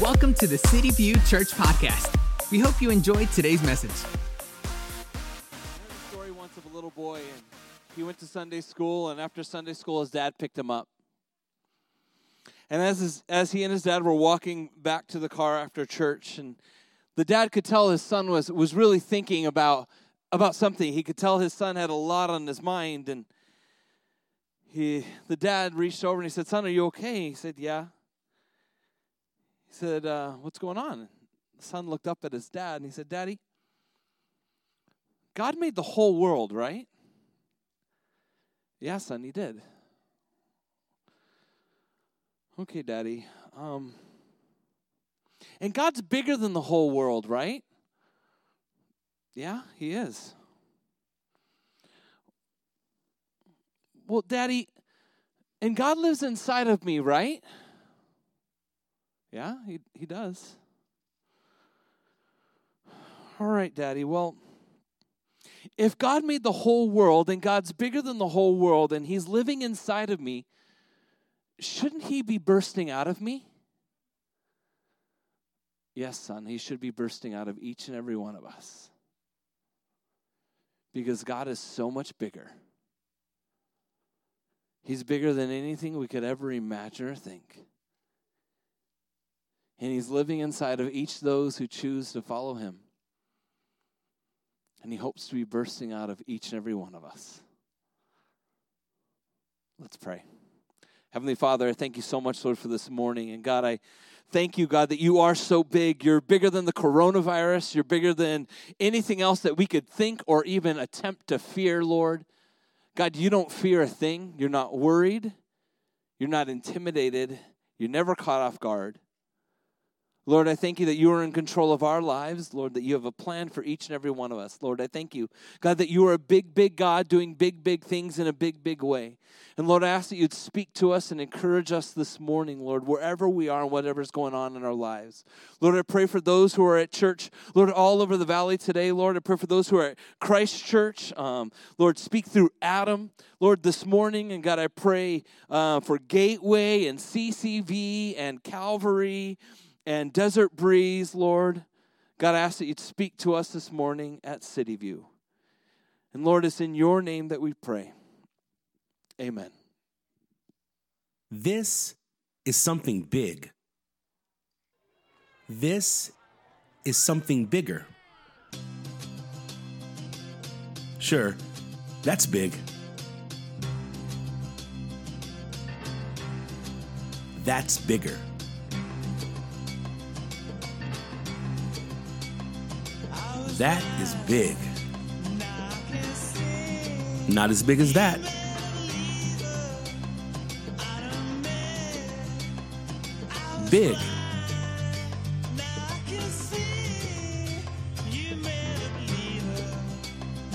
Welcome to the City View Church Podcast. We hope you enjoyed today's message. I heard a story once of a little boy, and he went to Sunday school, and after Sunday school, his dad picked him up. And as his, as he and his dad were walking back to the car after church, and the dad could tell his son was was really thinking about about something. He could tell his son had a lot on his mind, and he the dad reached over and he said, "Son, are you okay?" He said, "Yeah." He said, uh, "What's going on?" The son looked up at his dad and he said, "Daddy." God made the whole world, right? Yeah, son, he did. Okay, daddy. Um, and God's bigger than the whole world, right? Yeah, he is. Well, daddy, and God lives inside of me, right? Yeah, he, he does. All right, daddy. Well, if God made the whole world and God's bigger than the whole world and He's living inside of me, shouldn't He be bursting out of me? Yes, son, He should be bursting out of each and every one of us. Because God is so much bigger. He's bigger than anything we could ever imagine or think. And He's living inside of each of those who choose to follow Him. And He hopes to be bursting out of each and every one of us. Let's pray. Heavenly Father, I thank you so much, Lord, for this morning. And God, I thank you, God, that you are so big. You're bigger than the coronavirus. You're bigger than anything else that we could think or even attempt to fear, Lord. God, you don't fear a thing. You're not worried. You're not intimidated. You're never caught off guard. Lord, I thank you that you are in control of our lives. Lord, that you have a plan for each and every one of us. Lord, I thank you, God, that you are a big, big God doing big, big things in a big, big way. And Lord, I ask that you'd speak to us and encourage us this morning, Lord, wherever we are and whatever's going on in our lives. Lord, I pray for those who are at church, Lord, all over the valley today. Lord, I pray for those who are at Christ Church. Um, Lord, speak through Adam. Lord, this morning, and God, I pray uh, for Gateway and CCV and Calvary and Desert Breeze, Lord. God, I ask that you'd speak to us this morning at City View. And Lord, it's in your name that we pray. Amen. This is something big. This is something bigger. Sure, that's big. That's bigger. That is big. Not as big as that. Big.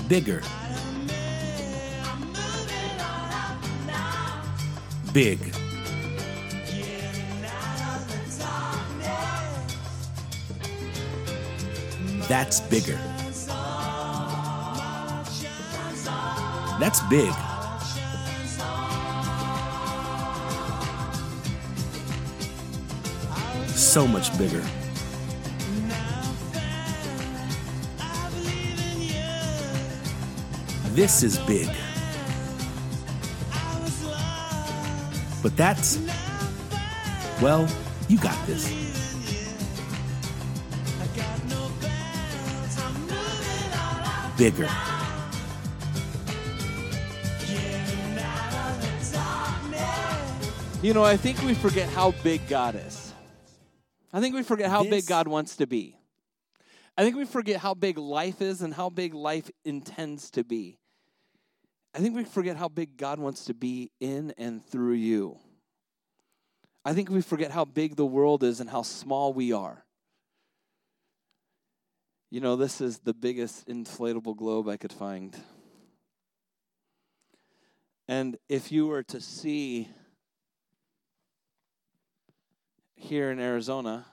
Bigger. Big. That's bigger. That's big. So much bigger. This is big. But that's, well, you got this. Bigger. You know, I think we forget how big God is. I think we forget how big God wants to be. I think we forget how big life is and how big life intends to be. I think we forget how big God wants to be in and through you. I think we forget how big the world is and how small we are. You know, this is the biggest inflatable globe I could find. And if you were to see here in Arizona,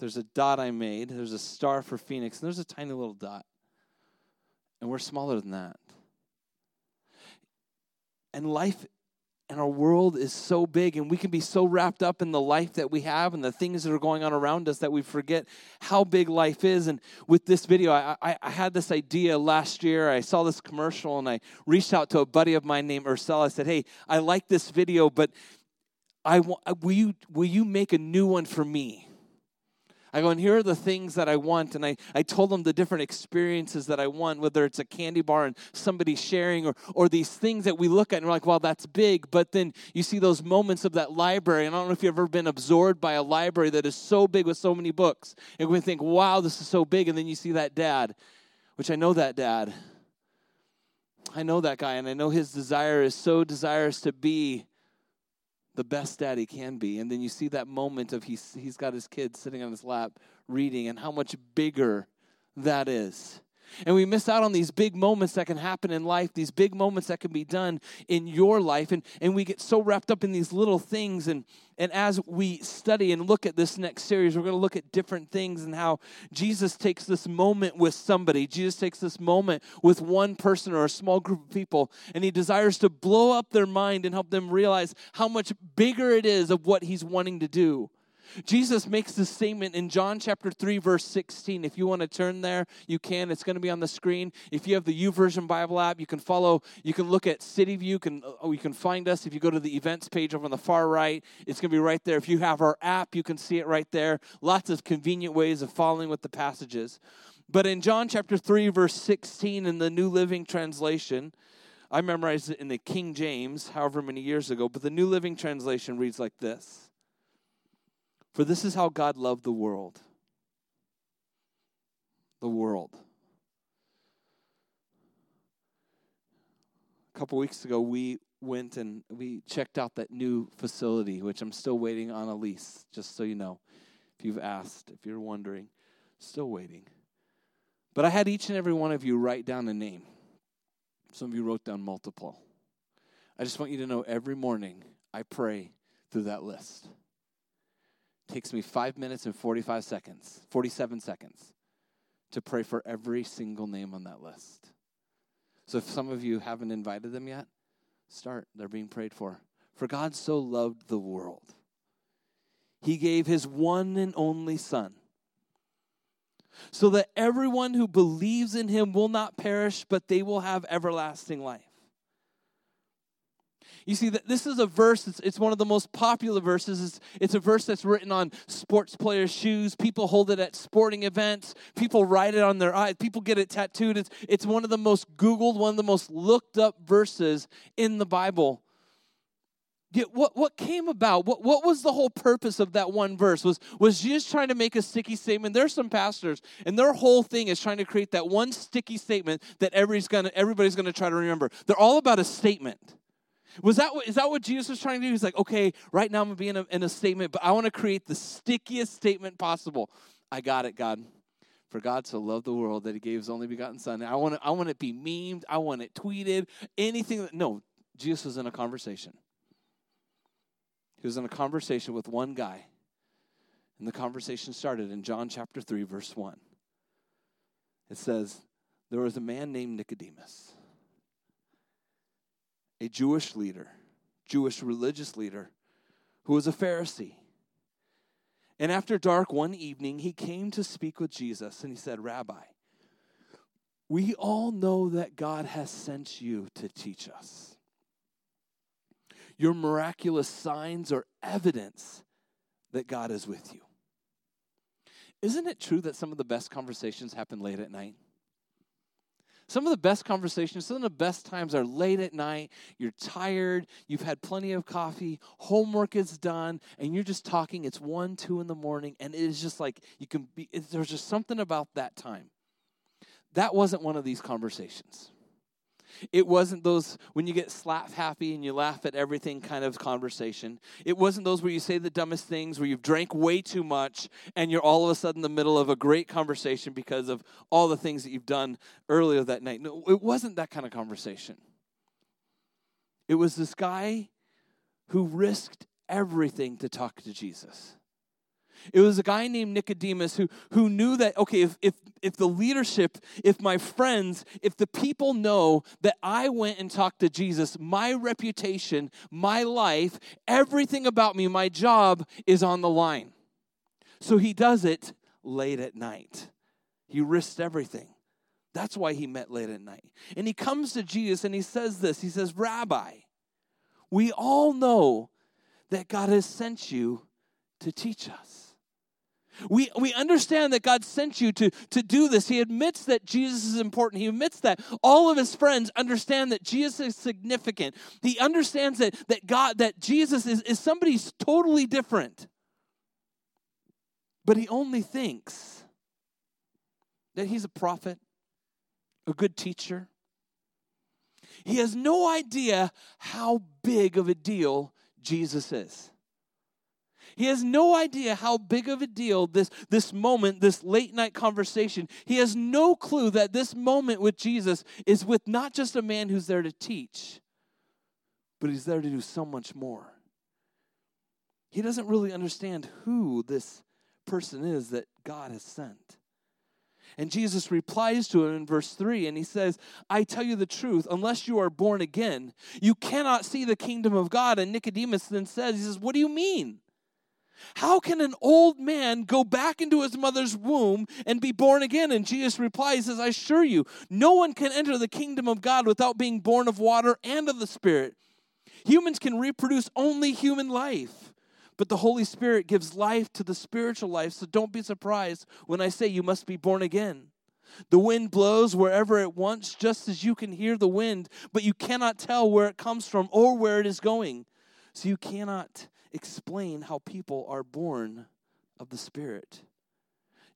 there's a dot I made, there's a star for Phoenix, and there's a tiny little dot. And we're smaller than that. And life And our world is so big, and we can be so wrapped up in the life that we have and the things that are going on around us that we forget how big life is. And with this video, I, I, I had this idea last year. I saw this commercial, and I reached out to a buddy of mine named Ursula. I said, Hey, I like this video, but I want, will, you, will you make a new one for me? I go, and here are the things that I want. And I, I told them the different experiences that I want, whether it's a candy bar and somebody sharing or, or these things that we look at and we're like, well, that's big. But then you see those moments of that library. And I don't know if you've ever been absorbed by a library that is so big with so many books. And we think, wow, this is so big. And then you see that dad, which I know that dad. I know that guy, and I know his desire is so desirous to be the best dad he can be. And then you see that moment of he's, he's got his kid sitting on his lap reading and how much bigger that is. And we miss out on these big moments that can happen in life, these big moments that can be done in your life. And, and we get so wrapped up in these little things. And, and as we study and look at this next series, we're going to look at different things and how Jesus takes this moment with somebody. Jesus takes this moment with one person or a small group of people, and he desires to blow up their mind and help them realize how much bigger it is of what he's wanting to do. Jesus makes this statement in John chapter 3, verse 16. If you want to turn there, you can. It's going to be on the screen. If you have the YouVersion Bible app, you can follow, you can look at City View, you can, oh, you can find us. If you go to the events page over on the far right, it's going to be right there. If you have our app, you can see it right there. Lots of convenient ways of following with the passages. But in John chapter 3, verse 16, in the New Living Translation, I memorized it in the King James however many years ago, but the New Living Translation reads like this for this is how God loved the world. The world. A couple weeks ago, we went and we checked out that new facility, which I'm still waiting on a lease, just so you know. If you've asked, if you're wondering, still waiting. But I had each and every one of you write down a name. Some of you wrote down multiple. I just want you to know every morning I pray through that list takes me five minutes and 45 seconds, 47 seconds to pray for every single name on that list. So if some of you haven't invited them yet, start. They're being prayed for. For God so loved the world, He gave His one and only Son, so that everyone who believes in Him will not perish, but they will have everlasting life. You see, that this is a verse, it's, one of the most popular verses. It's, a verse that's written on sports players' shoes. People hold it at sporting events. People write it on their eyes. People get it tattooed. It's, it's one of the most Googled, one of the most looked up verses in the Bible. Yet what, what came about? What, what was the whole purpose of that one verse? Was, was Jesus trying to make a sticky statement? There's some pastors, and their whole thing is trying to create that one sticky statement that everybody's gonna, everybody's gonna try to remember. They're all about a statement. Was that what, is that what Jesus was trying to do? He's like, okay, right now I'm gonna be in a, in a statement, but I want to create the stickiest statement possible. I got it, God. For God so loved the world that He gave His only begotten Son. I want to, I want it be memed. I want it tweeted. Anything. That, no, Jesus was in a conversation. He was in a conversation with one guy, and the conversation started in John chapter three, verse one. It says, "There was a man named Nicodemus." A Jewish leader, Jewish religious leader, who was a Pharisee. And after dark one evening, he came to speak with Jesus and he said, Rabbi, we all know that God has sent you to teach us. Your miraculous signs are evidence that God is with you. Isn't it true that some of the best conversations happen late at night? Some of the best conversations, some of the best times are late at night. You're tired, you've had plenty of coffee, homework is done, and you're just talking. It's one, two in the morning, and it is just like you can be, there's just something about that time. That wasn't one of these conversations. It wasn't those when you get slap happy and you laugh at everything kind of conversation. It wasn't those where you say the dumbest things, where you've drank way too much and you're all of a sudden in the middle of a great conversation because of all the things that you've done earlier that night. No, it wasn't that kind of conversation. It was this guy who risked everything to talk to Jesus. It was a guy named Nicodemus who, who knew that, okay, if, if, if the leadership, if my friends, if the people know that I went and talked to Jesus, my reputation, my life, everything about me, my job is on the line. So he does it late at night. He risked everything. That's why he met late at night. And he comes to Jesus and he says this He says, Rabbi, we all know that God has sent you to teach us. We, we understand that God sent you to, to do this. He admits that Jesus is important. He admits that all of his friends understand that Jesus is significant. He understands that, that God, that Jesus is, is somebody totally different. But he only thinks that he's a prophet, a good teacher. He has no idea how big of a deal Jesus is. He has no idea how big of a deal this, this moment, this late night conversation, he has no clue that this moment with Jesus is with not just a man who's there to teach, but he's there to do so much more. He doesn't really understand who this person is that God has sent. And Jesus replies to him in verse 3, and he says, I tell you the truth, unless you are born again, you cannot see the kingdom of God. And Nicodemus then says, He says, What do you mean? How can an old man go back into his mother's womb and be born again? And Jesus replies, says, I assure you, no one can enter the kingdom of God without being born of water and of the Spirit. Humans can reproduce only human life, but the Holy Spirit gives life to the spiritual life. So don't be surprised when I say you must be born again. The wind blows wherever it wants, just as you can hear the wind, but you cannot tell where it comes from or where it is going. So you cannot explain how people are born of the Spirit.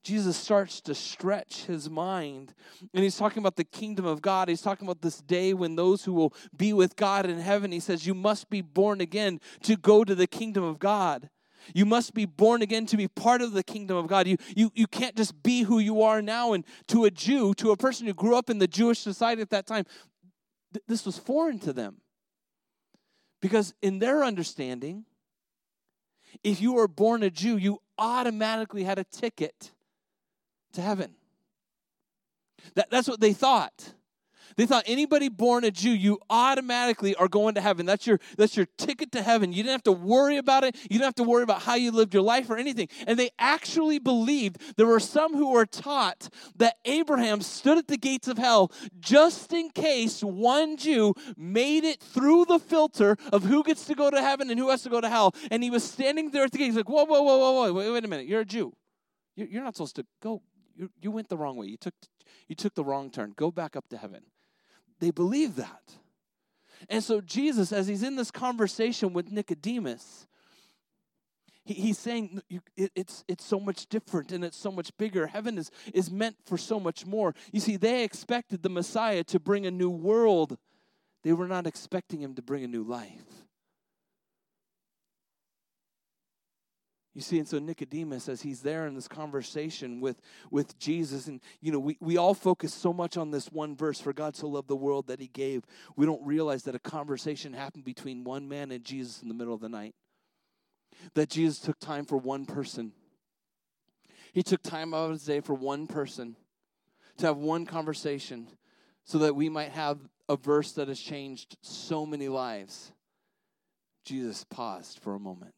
Jesus starts to stretch his mind. And he's talking about the kingdom of God. He's talking about this day when those who will be with God in heaven, he says, You must be born again to go to the kingdom of God. You must be born again to be part of the kingdom of God. You, you, you can't just be who you are now. And to a Jew, to a person who grew up in the Jewish society at that time, th- this was foreign to them. Because in their understanding, if you were born a Jew, you automatically had a ticket to heaven. That, that's what they thought. They thought anybody born a Jew, you automatically are going to heaven. That's your that's your ticket to heaven. You didn't have to worry about it. You didn't have to worry about how you lived your life or anything. And they actually believed there were some who were taught that Abraham stood at the gates of hell just in case one Jew made it through the filter of who gets to go to heaven and who has to go to hell. And he was standing there at the gate. He's like, whoa, whoa, whoa, whoa, whoa, wait, wait a minute. You're a Jew. You're not supposed to go. You, you went the wrong way. You took you took the wrong turn. Go back up to heaven they believe that. And so, Jesus, as he's in this conversation with Nicodemus, he, he's saying it, it's, it's so much different and it's so much bigger. Heaven is, is meant for so much more. You see, they expected the Messiah to bring a new world, they were not expecting him to bring a new life. You see, and so Nicodemus, as he's there in this conversation with, with Jesus, and you know, we, we all focus so much on this one verse, for God so loved the world that he gave. We don't realize that a conversation happened between one man and Jesus in the middle of the night. That Jesus took time for one person. He took time out of his day for one person to have one conversation so that we might have a verse that has changed so many lives. Jesus paused for a moment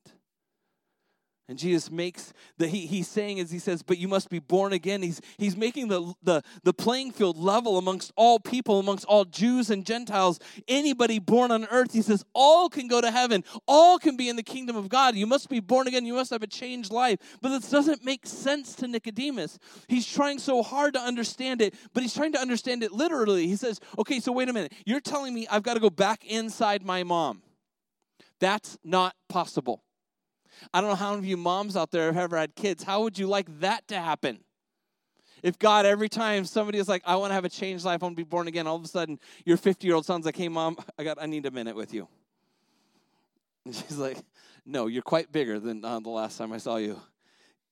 and Jesus makes the he, he's saying as he says, but you must be born again. He's he's making the, the the playing field level amongst all people, amongst all Jews and Gentiles. Anybody born on earth, he says, all can go to heaven, all can be in the kingdom of God. You must be born again, you must have a changed life. But this doesn't make sense to Nicodemus. He's trying so hard to understand it, but he's trying to understand it literally. He says, Okay, so wait a minute. You're telling me I've got to go back inside my mom. That's not possible. I don't know how many of you moms out there have ever had kids. How would you like that to happen? If God, every time somebody is like, I want to have a changed life, I want to be born again, all of a sudden your 50 year old son's like, hey, mom, I got, I need a minute with you. And she's like, no, you're quite bigger than uh, the last time I saw you.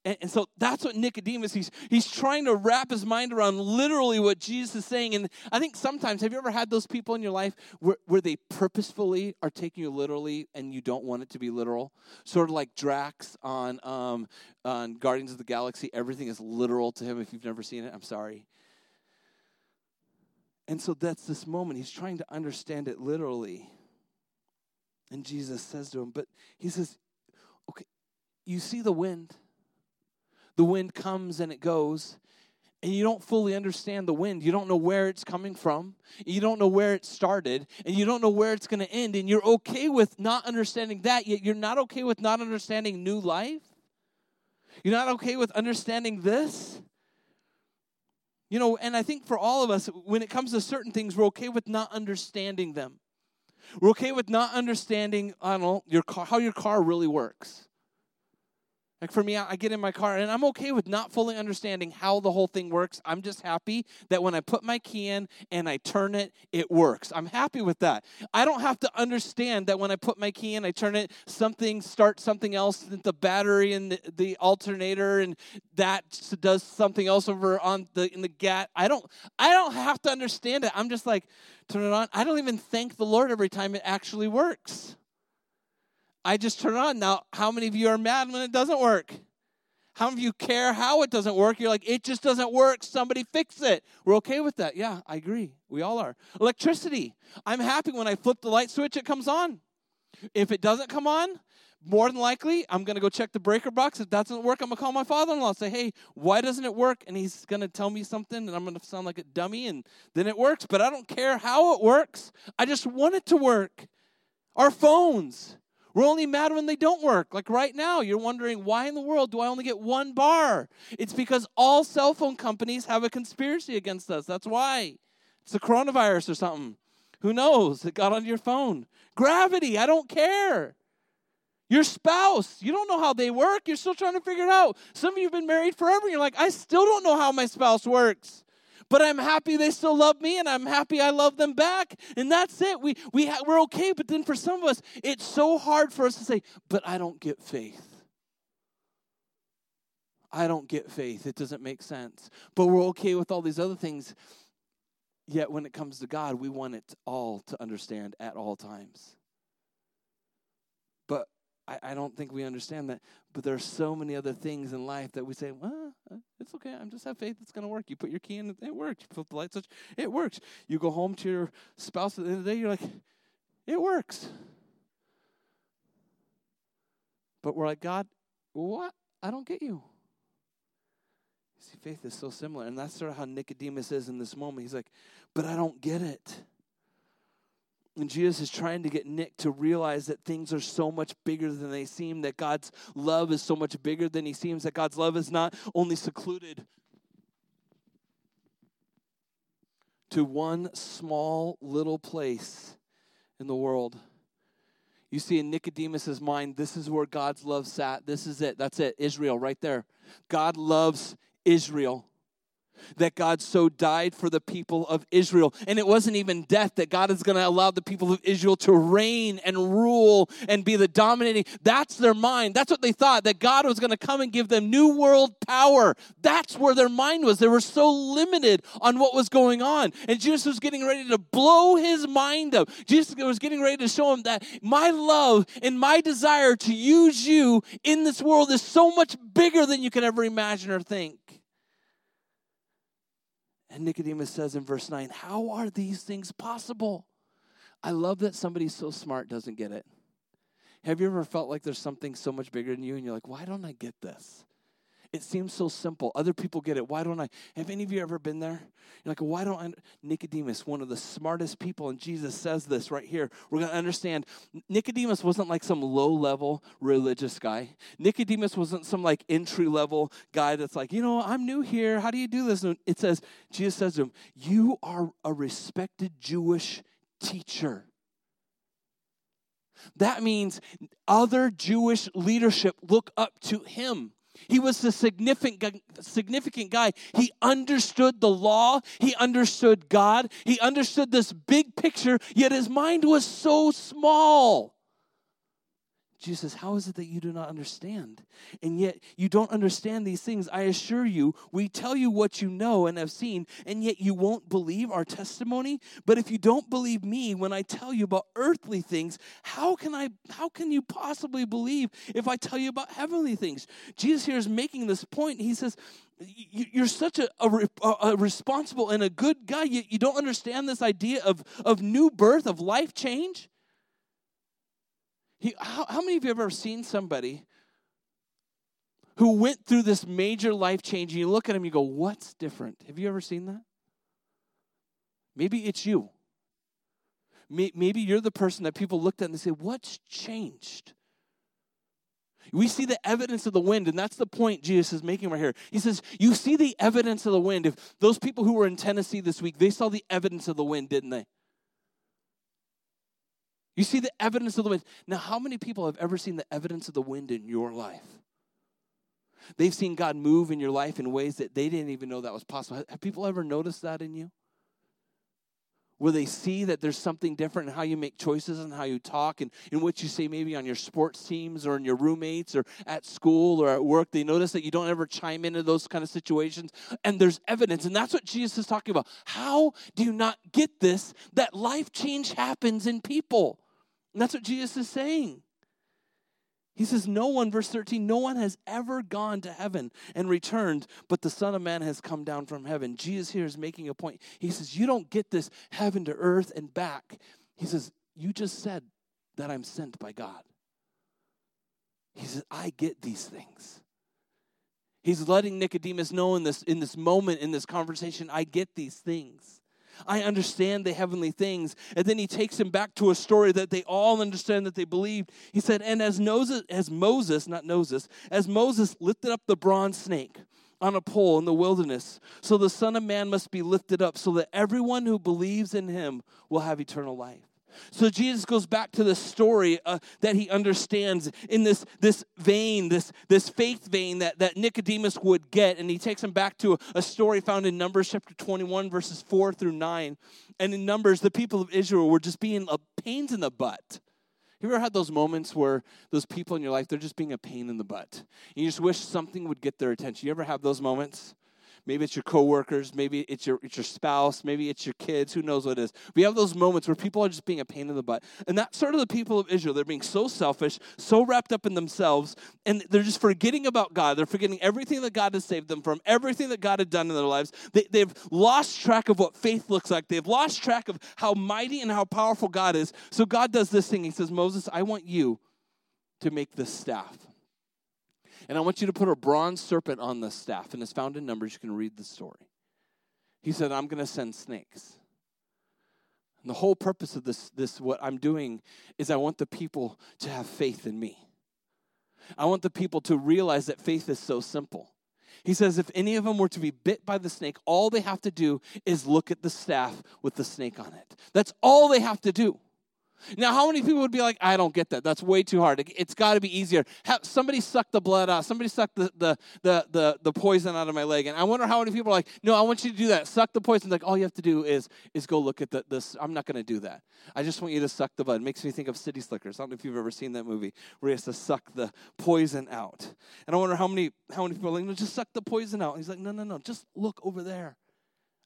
And, and, so that's what Nicodemus, he's, he's trying to wrap his mind around literally what Jesus is saying. And I think sometimes, have you ever had those people in your life where, where they purposefully are taking you literally and you don't want it to be literal? Sort of like Drax on, um, on Guardians of the Galaxy. Everything is literal to him. If you've never seen it, I'm sorry. And so that's this moment. He's trying to understand it literally. And Jesus says to him, but he says, okay, you see the wind. The wind comes and it goes, and you don't fully understand the wind. You don't know where it's coming from. You don't know where it started, and you don't know where it's going to end. And you're okay with not understanding that, yet you're not okay with not understanding new life. You're not okay with understanding this. You know, and I think for all of us, when it comes to certain things, we're okay with not understanding them. We're okay with not understanding, I don't know, your car, how your car really works. Like for me, I get in my car and I'm okay with not fully understanding how the whole thing works. I'm just happy that when I put my key in and I turn it, it works. I'm happy with that. I don't have to understand that when I put my key in, I turn it, something starts something else, the battery and the, the alternator, and that does something else over on the in the gat. I don't I don't have to understand it. I'm just like, turn it on. I don't even thank the Lord every time it actually works. I just turn it on. Now, how many of you are mad when it doesn't work? How many of you care how it doesn't work? You're like, it just doesn't work. Somebody fix it. We're okay with that. Yeah, I agree. We all are. Electricity. I'm happy when I flip the light switch, it comes on. If it doesn't come on, more than likely, I'm going to go check the breaker box. If that doesn't work, I'm going to call my father in law say, hey, why doesn't it work? And he's going to tell me something, and I'm going to sound like a dummy, and then it works. But I don't care how it works. I just want it to work. Our phones. We're only mad when they don't work. Like right now, you're wondering, why in the world do I only get one bar? It's because all cell phone companies have a conspiracy against us. That's why. It's the coronavirus or something. Who knows? It got on your phone. Gravity, I don't care. Your spouse, you don't know how they work. You're still trying to figure it out. Some of you have been married forever. You're like, I still don't know how my spouse works but I'm happy they still love me and I'm happy I love them back. And that's it. We, we ha- we're okay. But then for some of us, it's so hard for us to say, but I don't get faith. I don't get faith. It doesn't make sense. But we're okay with all these other things. Yet when it comes to God, we want it all to understand at all times. But I, I don't think we understand that. But there are so many other things in life that we say, well, it's okay. I'm just have faith it's going to work. You put your key in, it works. You flip the light switch, it works. You go home to your spouse at the end of the day, you're like, it works. But we're like, God, what? I don't get you. See, faith is so similar. And that's sort of how Nicodemus is in this moment. He's like, but I don't get it. And Jesus is trying to get Nick to realize that things are so much bigger than they seem, that God's love is so much bigger than he seems, that God's love is not only secluded to one small little place in the world. You see, in Nicodemus's mind, this is where God's love sat. This is it. That's it. Israel, right there. God loves Israel that God so died for the people of Israel. And it wasn't even death that God is going to allow the people of Israel to reign and rule and be the dominating. That's their mind. That's what they thought, that God was going to come and give them new world power. That's where their mind was. They were so limited on what was going on. And Jesus was getting ready to blow his mind up. Jesus was getting ready to show him that my love and my desire to use you in this world is so much bigger than you can ever imagine or think. And Nicodemus says in verse 9, How are these things possible? I love that somebody so smart doesn't get it. Have you ever felt like there's something so much bigger than you and you're like, why don't I get this? It seems so simple. Other people get it. Why don't I? Have any of you ever been there? You're like, why don't I? Nicodemus, one of the smartest people, and Jesus says this right here. We're going to understand Nicodemus wasn't like some low level religious guy. Nicodemus wasn't some like entry level guy that's like, you know, I'm new here. How do you do this? And it says, Jesus says to him, You are a respected Jewish teacher. That means other Jewish leadership look up to him. He was a significant, significant guy. He understood the law, he understood God, he understood this big picture, yet his mind was so small. Jesus says, How is it that you do not understand? And yet you don't understand these things. I assure you, we tell you what you know and have seen, and yet you won't believe our testimony. But if you don't believe me when I tell you about earthly things, how can I how can you possibly believe if I tell you about heavenly things? Jesus here is making this point. He says, you're such a, a, a, responsible and a good guy. You, you don't understand this idea of, of new birth, of life change. He, how, how many of you have ever seen somebody who went through this major life change and you look at him you go, What's different? Have you ever seen that? Maybe it's you. Maybe you're the person that people looked at and they say, What's changed? We see the evidence of the wind, and that's the point Jesus is making right here. He says, You see the evidence of the wind. If those people who were in Tennessee this week, they saw the evidence of the wind, didn't they? You see the evidence of the wind. Now, how many people have ever seen the evidence of the wind in your life? They've seen God move in your life in ways that they didn't even know that was possible. Have people ever noticed that in you? Where they see that there's something different in how you make choices and how you talk and in what you say, maybe on your sports teams or in your roommates or at school or at work. They notice that you don't ever chime into those kind of situations. And there's evidence. And that's what Jesus is talking about. How do you not get this? That life change happens in people. And that's what Jesus is saying. He says, No one, verse 13, no one has ever gone to heaven and returned, but the Son of Man has come down from heaven. Jesus here is making a point. He says, You don't get this heaven to earth and back. He says, You just said that I'm sent by God. He says, I get these things. He's letting Nicodemus know in this, in this moment, in this conversation, I get these things. I understand the heavenly things. And then he takes him back to a story that they all understand that they believed. He said, And as Moses, as Moses, not Moses, as Moses lifted up the bronze snake on a pole in the wilderness, so the Son of Man must be lifted up, so that everyone who believes in him will have eternal life. So Jesus goes back to the story uh, that he understands in this, this vein, this, this faith vein that, that Nicodemus would get. And he takes him back to a, a story found in Numbers chapter 21, verses 4 through 9. And in Numbers, the people of Israel were just being a pains in the butt. Have You ever had those moments where those people in your life, they're just being a pain in the butt? And you just wish something would get their attention. You ever have those moments? Maybe it's your coworkers. Maybe it's your, it's your spouse. Maybe it's your kids. Who knows what it is? We have those moments where people are just being a pain in the butt. And that's sort of the people of Israel. They're being so selfish, so wrapped up in themselves, and they're just forgetting about God. They're forgetting everything that God has saved them from, everything that God had done in their lives. They, they've lost track of what faith looks like. They've lost track of how mighty and how powerful God is. So God does this thing. He says, Moses, I want you to make this staff. And I want you to put a bronze serpent on the staff. And it's found in Numbers. You can read the story. He said, I'm going to send snakes. And the whole purpose of this, this, what I'm doing, is I want the people to have faith in me. I want the people to realize that faith is so simple. He says, if any of them were to be bit by the snake, all they have to do is look at the staff with the snake on it. That's all they have to do. Now, how many people would be like, I don't get that. That's way too hard. It's got to be easier. Have somebody suck the blood out. Somebody suck the, the, the, the, the poison out of my leg. And I wonder how many people are like, no, I want you to do that. Suck the poison. Like, all you have to do is, is go look at the, this. I'm not going to do that. I just want you to suck the blood. It makes me think of City Slickers. I don't know if you've ever seen that movie where he has to suck the poison out. And I wonder how many, how many people are like, no, just suck the poison out. And he's like, no, no, no, just look over there.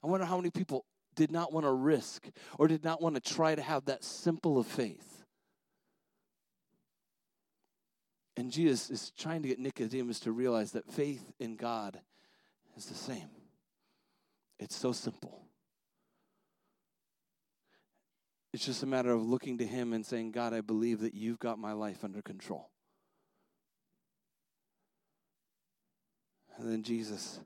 I wonder how many people did not want to risk or did not want to try to have that simple of faith. And Jesus is trying to get Nicodemus to realize that faith in God is the same. It's so simple. It's just a matter of looking to Him and saying, God, I believe that you've got my life under control. And then Jesus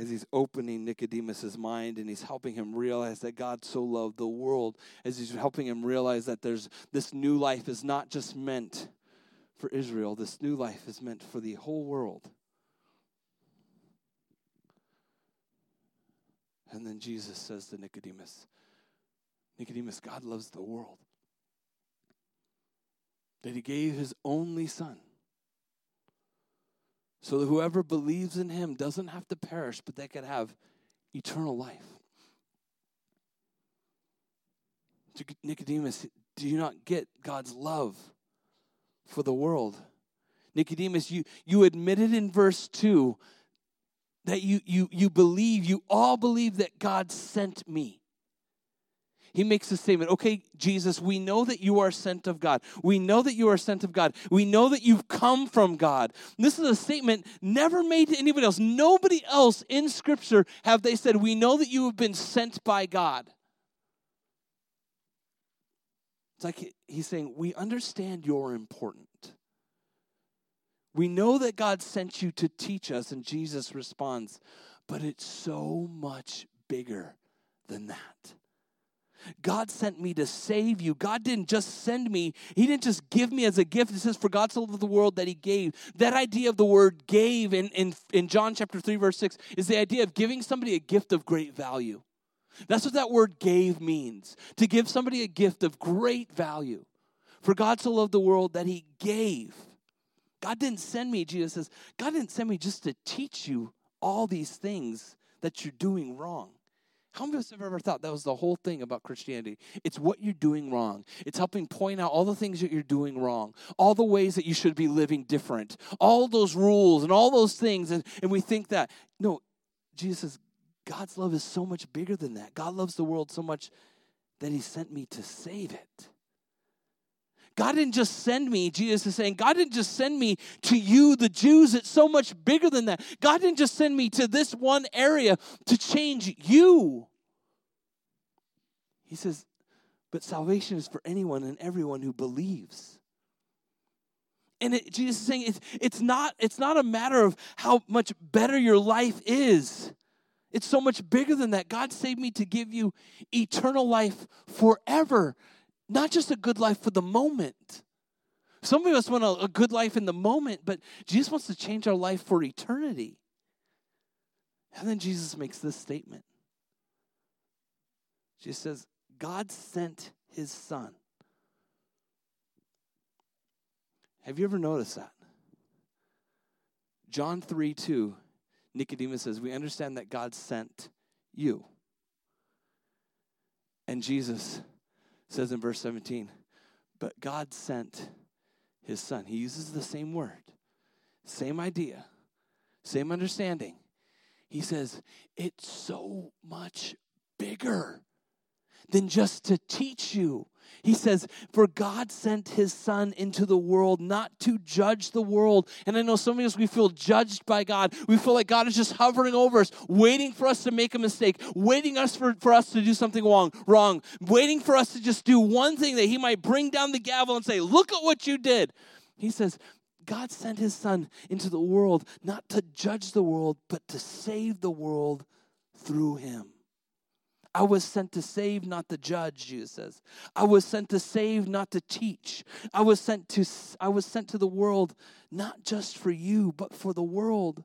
as he's opening Nicodemus's mind and he's helping him realize that God so loved the world, as he's helping him realize that there's this new life is not just meant for Israel, this new life is meant for the whole world. And then Jesus says to Nicodemus, Nicodemus, God loves the world. That he gave his only son so that whoever believes in him doesn't have to perish, but they could have eternal life. Nicodemus, do you not get God's love for the world. Nicodemus, you, you admitted in verse 2 that you, you, you believe, you all believe that God sent me. He makes a statement, okay, Jesus, we know that you are sent of God. We know that you are sent of God. We know that you've come from God. This is a statement never made to anybody else. Nobody else in Scripture have they said, we know that you have been sent by God. It's like he's saying, we understand you're important. We know that God sent you to teach us, and Jesus responds, but it's so much bigger than that. God sent me to save you. God didn't just send me, He didn't just give me as a gift. It says, For God so loved the world that He gave. That idea of the word gave in, in, in John chapter 3, verse 6, is the idea of giving somebody a gift of great value. That's what that word gave means to give somebody a gift of great value. For God so loved the world that He gave. God didn't send me, Jesus says, God didn't send me just to teach you all these things that you're doing wrong. How many of us have ever thought that was the whole thing about Christianity? It's what you're doing wrong. It's helping point out all the things that you're doing wrong, all the ways that you should be living different, all those rules and all those things. And, and we think that, no, Jesus says, God's love is so much bigger than that. God loves the world so much that he sent me to save it. God didn't just send me, Jesus is saying, God didn't just send me to you, the Jews. It's so much bigger than that. God didn't just send me to this one area to change you. He says, but salvation is for anyone and everyone who believes. And it, Jesus is saying it's, it's, not, it's not a matter of how much better your life is. It's so much bigger than that. God saved me to give you eternal life forever not just a good life for the moment. Some of us want a, a, good life in the moment, but Jesus wants to change our life for eternity. And then Jesus makes this statement. Jesus says, God sent his son. Have you ever noticed that? John 3 2, Nicodemus says, We understand that God sent you. And Jesus says in verse 17, but God sent his son. He uses the same word, same idea, same understanding. He says, it's so much bigger than just to teach you he says, For God sent his son into the world not to judge the world. And I know some of us, we feel judged by God. We feel like God is just hovering over us, waiting for us to make a mistake, waiting us for, for us to do something wrong, wrong, waiting for us to just do one thing that he might bring down the gavel and say, Look at what you did. He says, God sent his son into the world not to judge the world, but to save the world through him. I was sent to save, not to judge, Jesus says. I was sent to save, not to teach. I was sent to I was sent to the world not just for you, but for the world.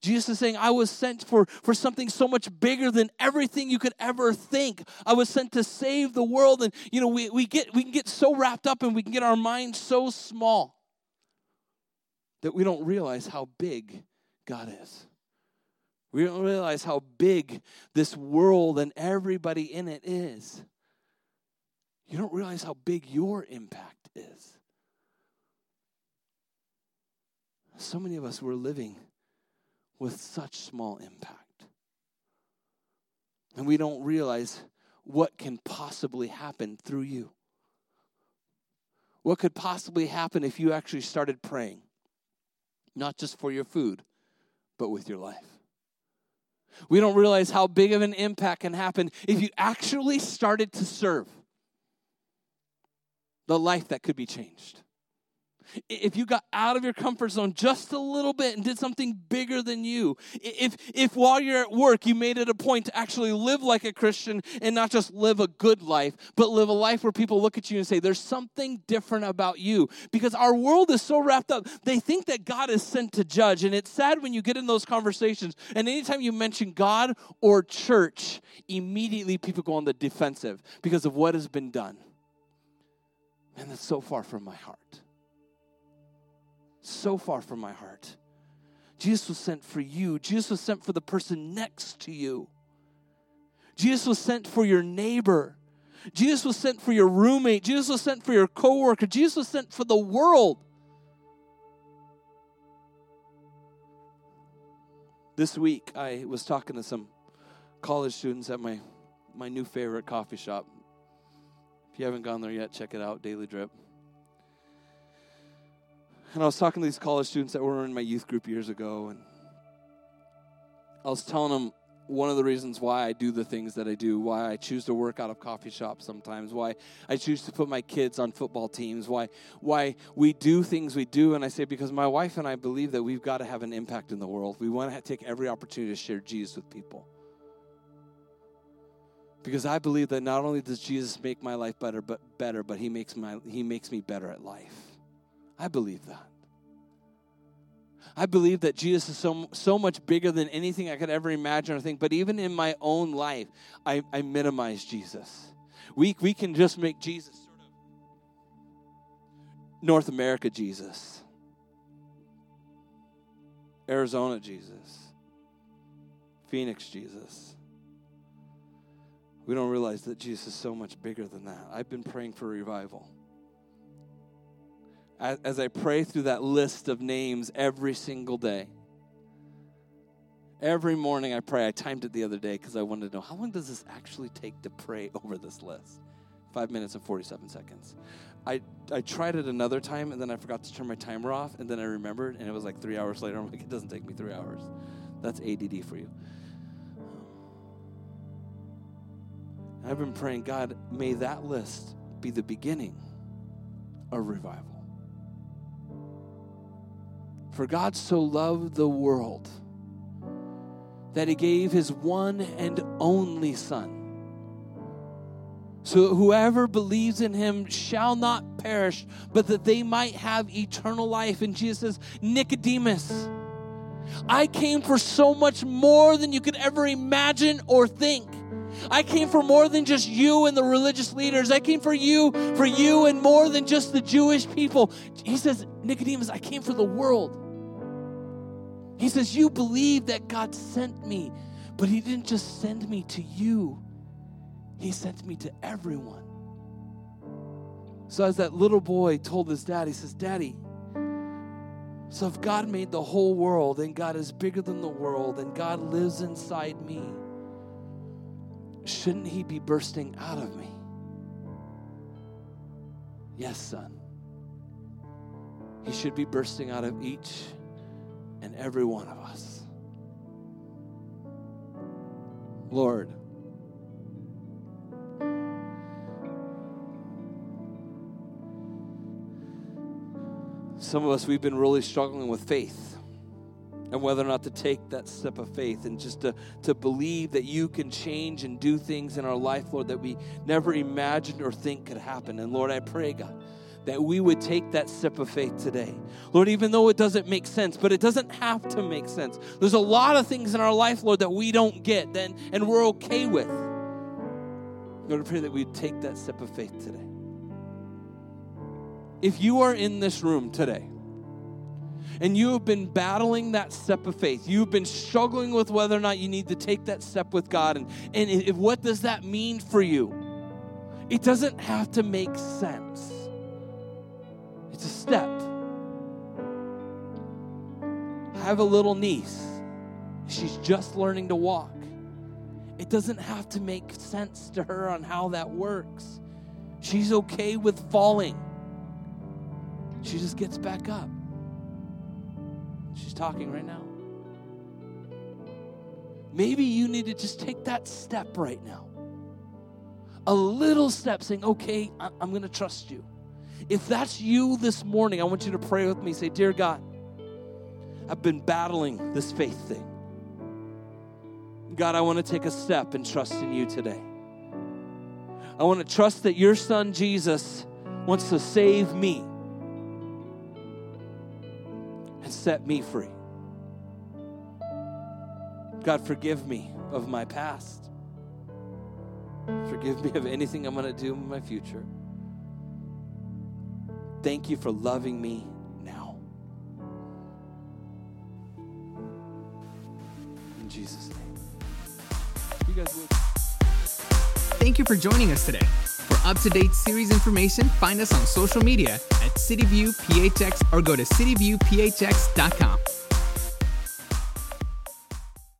Jesus is saying, I was sent for, for something so much bigger than everything you could ever think. I was sent to save the world. And you know, we, we get we can get so wrapped up and we can get our minds so small that we don't realize how big God is. We don't realize how big this world and everybody in it is. You don't realize how big your impact is. So many of us were living with such small impact. And we don't realize what can possibly happen through you. What could possibly happen if you actually started praying, not just for your food, but with your life? We don't realize how big of an impact can happen if you actually started to serve the life that could be changed if you got out of your comfort zone just a little bit and did something bigger than you, if, if while you're at work you made it a point to actually live like a Christian and not just live a good life, but live a life where people look at you and say, There's something different about you. Because our world is so wrapped up, they think that God is sent to judge. And it's sad when you get in those conversations, and anytime you mention God or church, immediately people go on the defensive because of what has been done. And that's so far from my heart so far from my heart. Jesus was sent for you. Jesus was sent for the person next to you. Jesus was sent for your neighbor. Jesus was sent for your roommate. Jesus was sent for your coworker. Jesus was sent for the world. This week, I was talking to some college students at my, my new favorite coffee shop. If you haven't gone there yet, check it out Daily Drip. And I was talking to these college students that were in my youth group years ago, and I was telling them one of the reasons why I do the things that I do, why I choose to work out of coffee shops sometimes, why I choose to put my kids on football teams, why why we do things we do. And I say because my wife and I believe that we've got to have an impact in the world. We want to take every opportunity to share Jesus with people. Because I believe that not only does Jesus make my life better, but better, but he makes my he makes me better at life. I believe that. I believe that Jesus is so, so much bigger than anything I could ever imagine or think. But even in my own life, I, I minimize Jesus. We, we can just make Jesus sort of North America Jesus, Arizona Jesus, Phoenix Jesus. We don't realize that Jesus is so much bigger than that. I've been praying for revival as, I pray through that list of names every single day. Every morning I pray. I timed it the other day because I wanted to know how long does this actually take to pray over this list? Five minutes and 47 seconds. I, I tried it another time and then I forgot to turn my timer off and then I remembered and it was like three hours later. I'm like, it doesn't take me three hours. That's ADD for you. I've been praying, God, may that list be the beginning of revival. For God so loved the world that he gave his one and only Son. So whoever believes in him shall not perish, but that they might have eternal life. And Jesus says, Nicodemus, I came for so much more than you could ever imagine or think. I came for more than just you and the religious leaders. I came for you, for you, and more than just the Jewish people. He says, Nicodemus, I came for the world. He says, You believe that God sent me, but He didn't just send me to you, He sent me to everyone. So, as that little boy told his dad, he says, Daddy, so if God made the whole world and God is bigger than the world and God lives inside me, shouldn't He be bursting out of me? Yes, son. He should be bursting out of each and every one of us. Lord, some of us, we've been really struggling with faith and whether or not to take that step of faith and just to, to believe that you can change and do things in our life, Lord, that we never imagined or think could happen. And Lord, I pray, God, that we would take that step of faith today. Lord, even though it doesn't make sense, but it doesn't have to make sense. There's a lot of things in our life, Lord, that we don't get then and we're okay with. Lord, I pray that we'd take that step of faith today. If you are in this room today, and you have been battling that step of faith. You've been struggling with whether or not you need to take that step with God. And, and if, what does that mean for you? It doesn't have to make sense. A step. I have a little niece. She's just learning to walk. It doesn't have to make sense to her on how that works. She's okay with falling. She just gets back up. She's talking right now. Maybe you need to just take that step right now. A little step saying, okay, I'm going to trust you. If that's you this morning, I want you to pray with me. Say, Dear God, I've been battling this faith thing. God, I want to take a step and trust in you today. I want to trust that your son Jesus wants to save me and set me free. God, forgive me of my past. Forgive me of anything I'm going to do in my future. Thank you for loving me now. In Jesus' name. Thank you for joining us today. For up to date series information, find us on social media at CityViewPHX or go to cityviewphx.com.